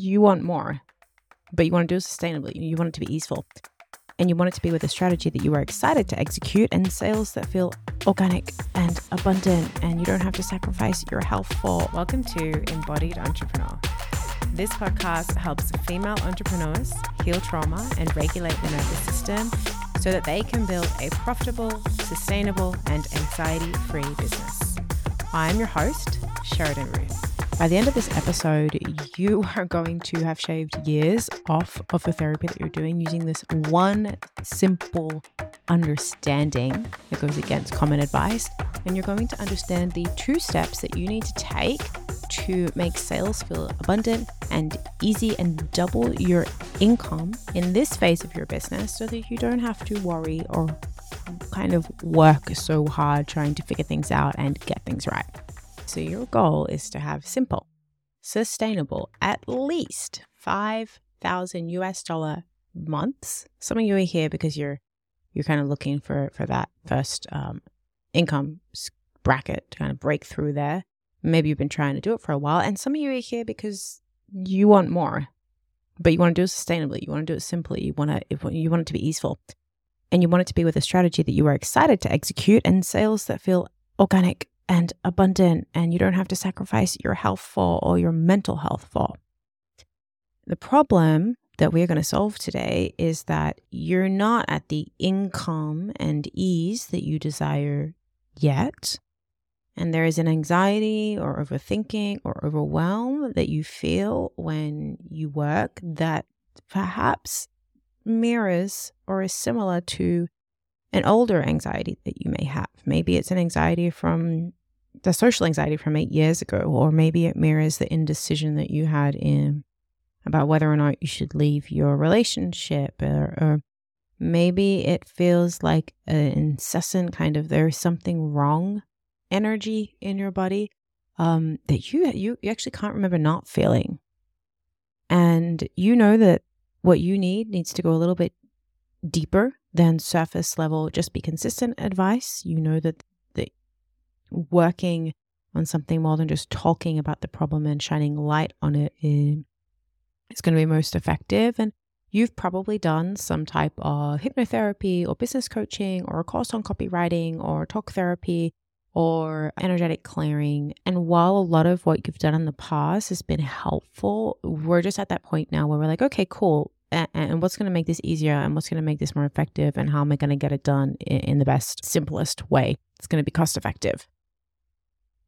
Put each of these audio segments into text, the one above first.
you want more, but you want to do it sustainably. You want it to be easeful. And you want it to be with a strategy that you are excited to execute and sales that feel organic and abundant and you don't have to sacrifice your health for. Welcome to Embodied Entrepreneur. This podcast helps female entrepreneurs heal trauma and regulate the nervous system so that they can build a profitable, sustainable, and anxiety free business. I'm your host, Sheridan Ruth. By the end of this episode, you are going to have shaved years off of the therapy that you're doing using this one simple understanding that goes against common advice. And you're going to understand the two steps that you need to take to make sales feel abundant and easy and double your income in this phase of your business so that you don't have to worry or kind of work so hard trying to figure things out and get things right. So your goal is to have simple, sustainable, at least 5,000 US dollar months. Some of you are here because you're you're kind of looking for for that first um, income bracket to kind of break through there. Maybe you've been trying to do it for a while, and some of you are here because you want more, but you want to do it sustainably. You want to do it simply. You want to you want it to be easeful, and you want it to be with a strategy that you are excited to execute and sales that feel organic and abundant, and you don't have to sacrifice your health for or your mental health for. The problem that we're going to solve today is that you're not at the income and ease that you desire yet. And there is an anxiety or overthinking or overwhelm that you feel when you work that perhaps mirrors or is similar to an older anxiety that you may have. Maybe it's an anxiety from the social anxiety from eight years ago, or maybe it mirrors the indecision that you had in about whether or not you should leave your relationship, or, or maybe it feels like an incessant kind of there's something wrong energy in your body um, that you, you you actually can't remember not feeling, and you know that what you need needs to go a little bit deeper than surface level, just be consistent advice. You know that the working on something more than just talking about the problem and shining light on it is, going to be most effective. And you've probably done some type of hypnotherapy or business coaching or a course on copywriting or talk therapy or energetic clearing. And while a lot of what you've done in the past has been helpful, we're just at that point now where we're like, okay, cool and, and what's going to make this easier and what's going to make this more effective and how am I going to get it done in, in the best, simplest way? It's going to be cost effective.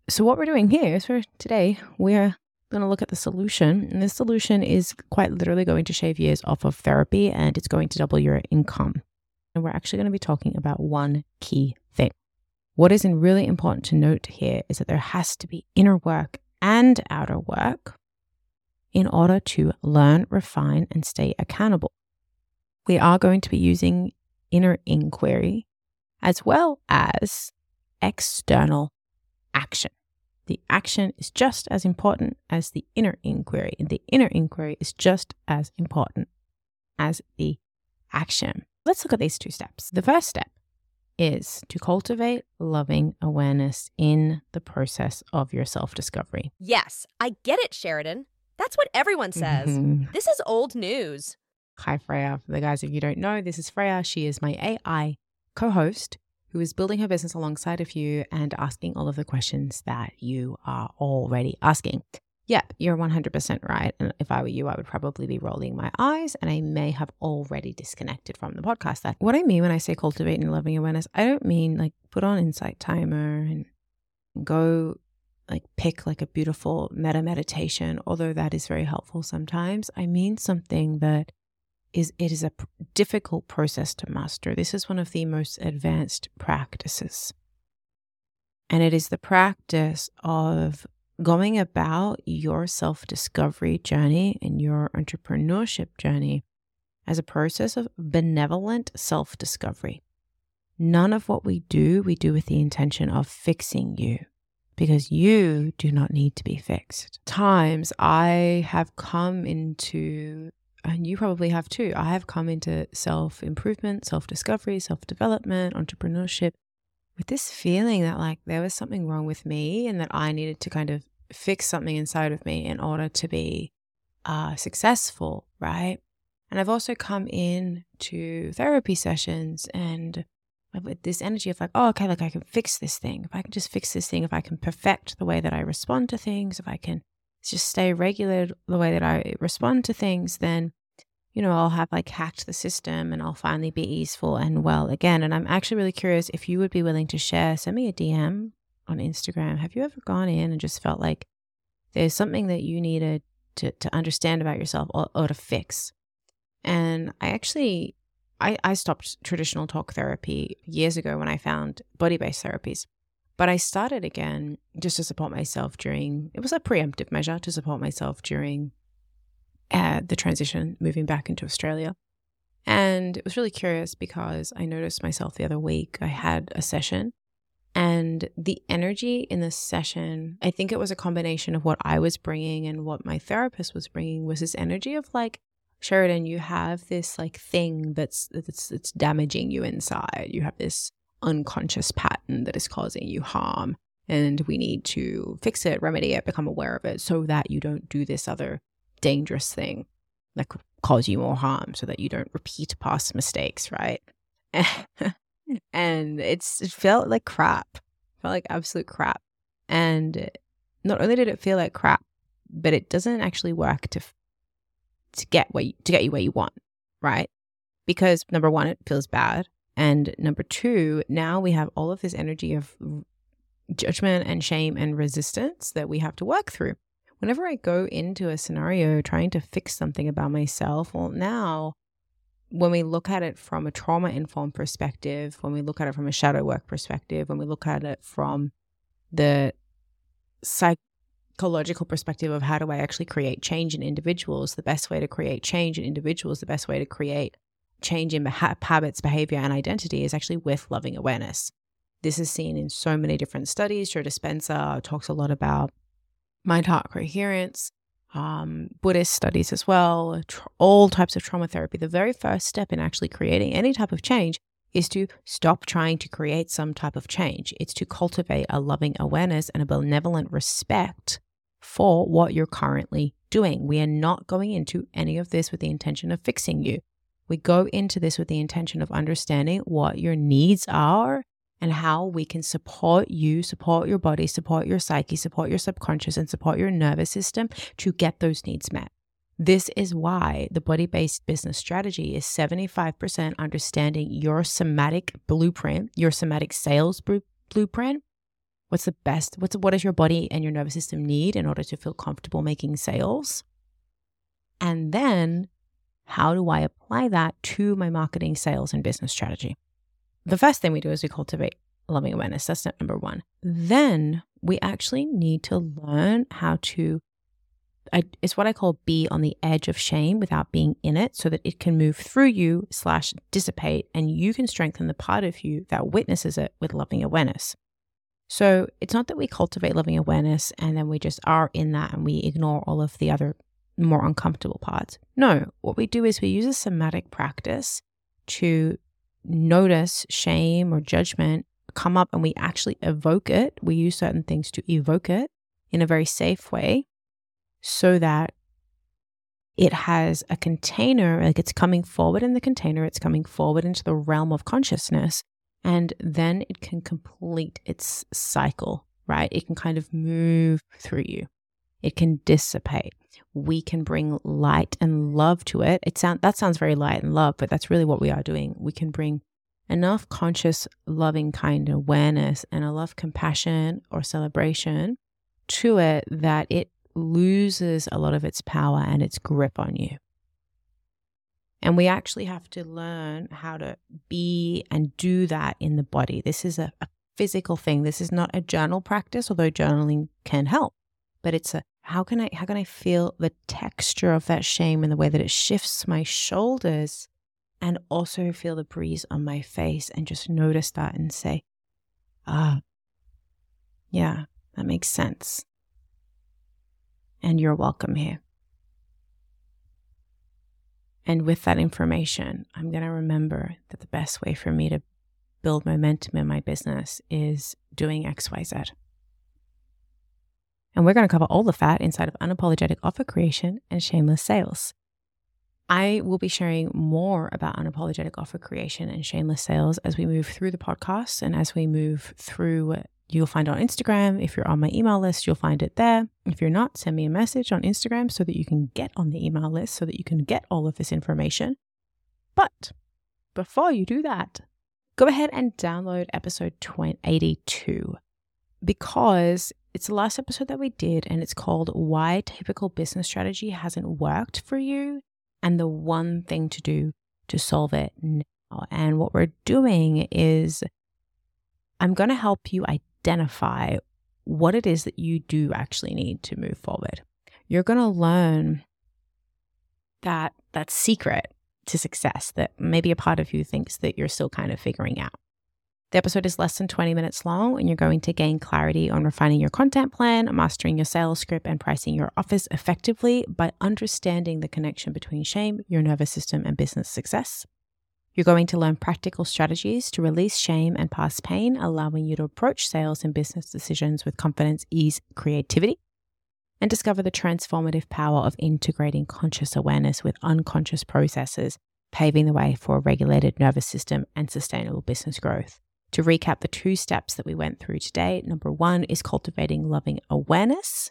So, what we're doing here is for today, we're going to look at the solution. And this solution is quite literally going to shave years off of therapy and it's going to double your income. And we're actually going to be talking about one key thing. What is really important to note here is that there has to be inner work and outer work in order to learn, refine, and stay accountable. We are going to be using inner inquiry as well as external action. The action is just as important as the inner inquiry, and the inner inquiry is just as important as the action. Let's look at these two steps. The first step is to cultivate loving awareness in the process of your self discovery. Yes, I get it, Sheridan. That's what everyone says. Mm-hmm. This is old news. Hi, Freya. For the guys of you don't know, this is Freya. She is my AI co host who is building her business alongside of you and asking all of the questions that you are already asking. Yep, you're 100% right. And if I were you, I would probably be rolling my eyes and I may have already disconnected from the podcast. That what I mean when I say cultivating loving awareness, I don't mean like put on insight timer and go like pick like a beautiful metta meditation, although that is very helpful sometimes. I mean something that is it is a difficult process to master. This is one of the most advanced practices. And it is the practice of going about your self discovery journey and your entrepreneurship journey as a process of benevolent self discovery. None of what we do, we do with the intention of fixing you because you do not need to be fixed. Times I have come into, and you probably have too, I have come into self improvement, self discovery, self development, entrepreneurship with this feeling that like there was something wrong with me and that I needed to kind of fix something inside of me in order to be uh, successful, right? And I've also come in to therapy sessions and with this energy of like, oh, okay, like I can fix this thing. If I can just fix this thing, if I can perfect the way that I respond to things, if I can just stay regular the way that I respond to things, then, you know, I'll have like hacked the system and I'll finally be easeful and well again. And I'm actually really curious if you would be willing to share, send me a DM on Instagram. Have you ever gone in and just felt like there's something that you needed to, to understand about yourself or, or to fix? And I actually I, I stopped traditional talk therapy years ago when I found body based therapies. But I started again just to support myself during, it was a preemptive measure to support myself during uh, the transition, moving back into Australia. And it was really curious because I noticed myself the other week. I had a session and the energy in the session, I think it was a combination of what I was bringing and what my therapist was bringing, was this energy of like, Sheridan, you have this like thing that's that's it's damaging you inside. You have this unconscious pattern that is causing you harm, and we need to fix it, remedy it, become aware of it, so that you don't do this other dangerous thing that could cause you more harm, so that you don't repeat past mistakes, right? and it's it felt like crap, it felt like absolute crap, and not only did it feel like crap, but it doesn't actually work to to get what you, to get you where you want, right? Because number one, it feels bad, and number two, now we have all of this energy of judgment and shame and resistance that we have to work through. Whenever I go into a scenario trying to fix something about myself, well, now when we look at it from a trauma informed perspective, when we look at it from a shadow work perspective, when we look at it from the psych ecological perspective of how do I actually create change in individuals, the best way to create change in individuals, the best way to create change in habits, behavior, and identity is actually with loving awareness. This is seen in so many different studies. Joe Dispenza talks a lot about mind heart coherence, um, Buddhist studies as well, all types of trauma therapy. The very first step in actually creating any type of change is to stop trying to create some type of change. It's to cultivate a loving awareness and a benevolent respect for what you're currently doing. We are not going into any of this with the intention of fixing you. We go into this with the intention of understanding what your needs are and how we can support you, support your body, support your psyche, support your subconscious, and support your nervous system to get those needs met. This is why the body based business strategy is 75% understanding your somatic blueprint, your somatic sales blueprint, What's the best? What's what does your body and your nervous system need in order to feel comfortable making sales? And then how do I apply that to my marketing, sales, and business strategy? The first thing we do is we cultivate loving awareness. That's step number one. Then we actually need to learn how to, I, it's what I call be on the edge of shame without being in it so that it can move through you slash dissipate and you can strengthen the part of you that witnesses it with loving awareness. So it's not that we cultivate loving awareness and then we just are in that and we ignore all of the other more uncomfortable parts. No, what we do is we use a somatic practice to notice shame or judgment come up and we actually evoke it. We use certain things to evoke it in a very safe way so that it has a container, like it's coming forward in the container, it's coming forward into the realm of consciousness and then it can complete its cycle, right? It can kind of move through you. It can dissipate. We can bring light and love to it. It sound that sounds very light and love, but that's really what we are doing. We can bring enough conscious, loving kind awareness and a enough compassion or celebration to it that it loses a lot of its power and its grip on you. And we actually have to learn how to be and do that in the body. This is a, a physical thing. This is not a journal practice, although journaling can help. But it's a how can I how can I feel the texture of that shame and the way that it shifts my shoulders and also feel the breeze on my face and just notice that and say, ah, yeah, that makes sense. And you're welcome here. And with that information, I'm going to remember that the best way for me to build momentum in my business is doing XYZ. And we're going to cover all the fat inside of unapologetic offer creation and shameless sales. I will be sharing more about unapologetic offer creation and shameless sales as we move through the podcast and as we move through. You'll find it on Instagram. If you're on my email list, you'll find it there. If you're not, send me a message on Instagram so that you can get on the email list so that you can get all of this information. But before you do that, go ahead and download episode 82 because it's the last episode that we did and it's called Why Typical Business Strategy Hasn't Worked for You and the one thing to do to solve it now. And what we're doing is I'm going to help you identify what it is that you do actually need to move forward. You're going to learn that that secret to success that maybe a part of you thinks that you're still kind of figuring out. The episode is less than 20 minutes long, and you're going to gain clarity on refining your content plan, mastering your sales script, and pricing your offers effectively by understanding the connection between shame, your nervous system, and business success. You're going to learn practical strategies to release shame and past pain, allowing you to approach sales and business decisions with confidence, ease, creativity, and discover the transformative power of integrating conscious awareness with unconscious processes, paving the way for a regulated nervous system and sustainable business growth. To recap the two steps that we went through today number one is cultivating loving awareness.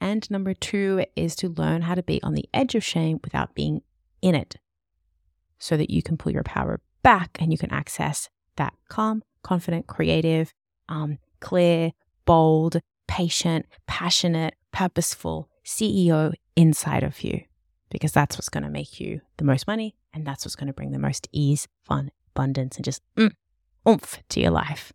And number two is to learn how to be on the edge of shame without being in it so that you can pull your power back and you can access that calm, confident, creative, um, clear, bold, patient, passionate, purposeful CEO inside of you. Because that's what's going to make you the most money and that's what's going to bring the most ease, fun, abundance, and just mm, oomph to your life.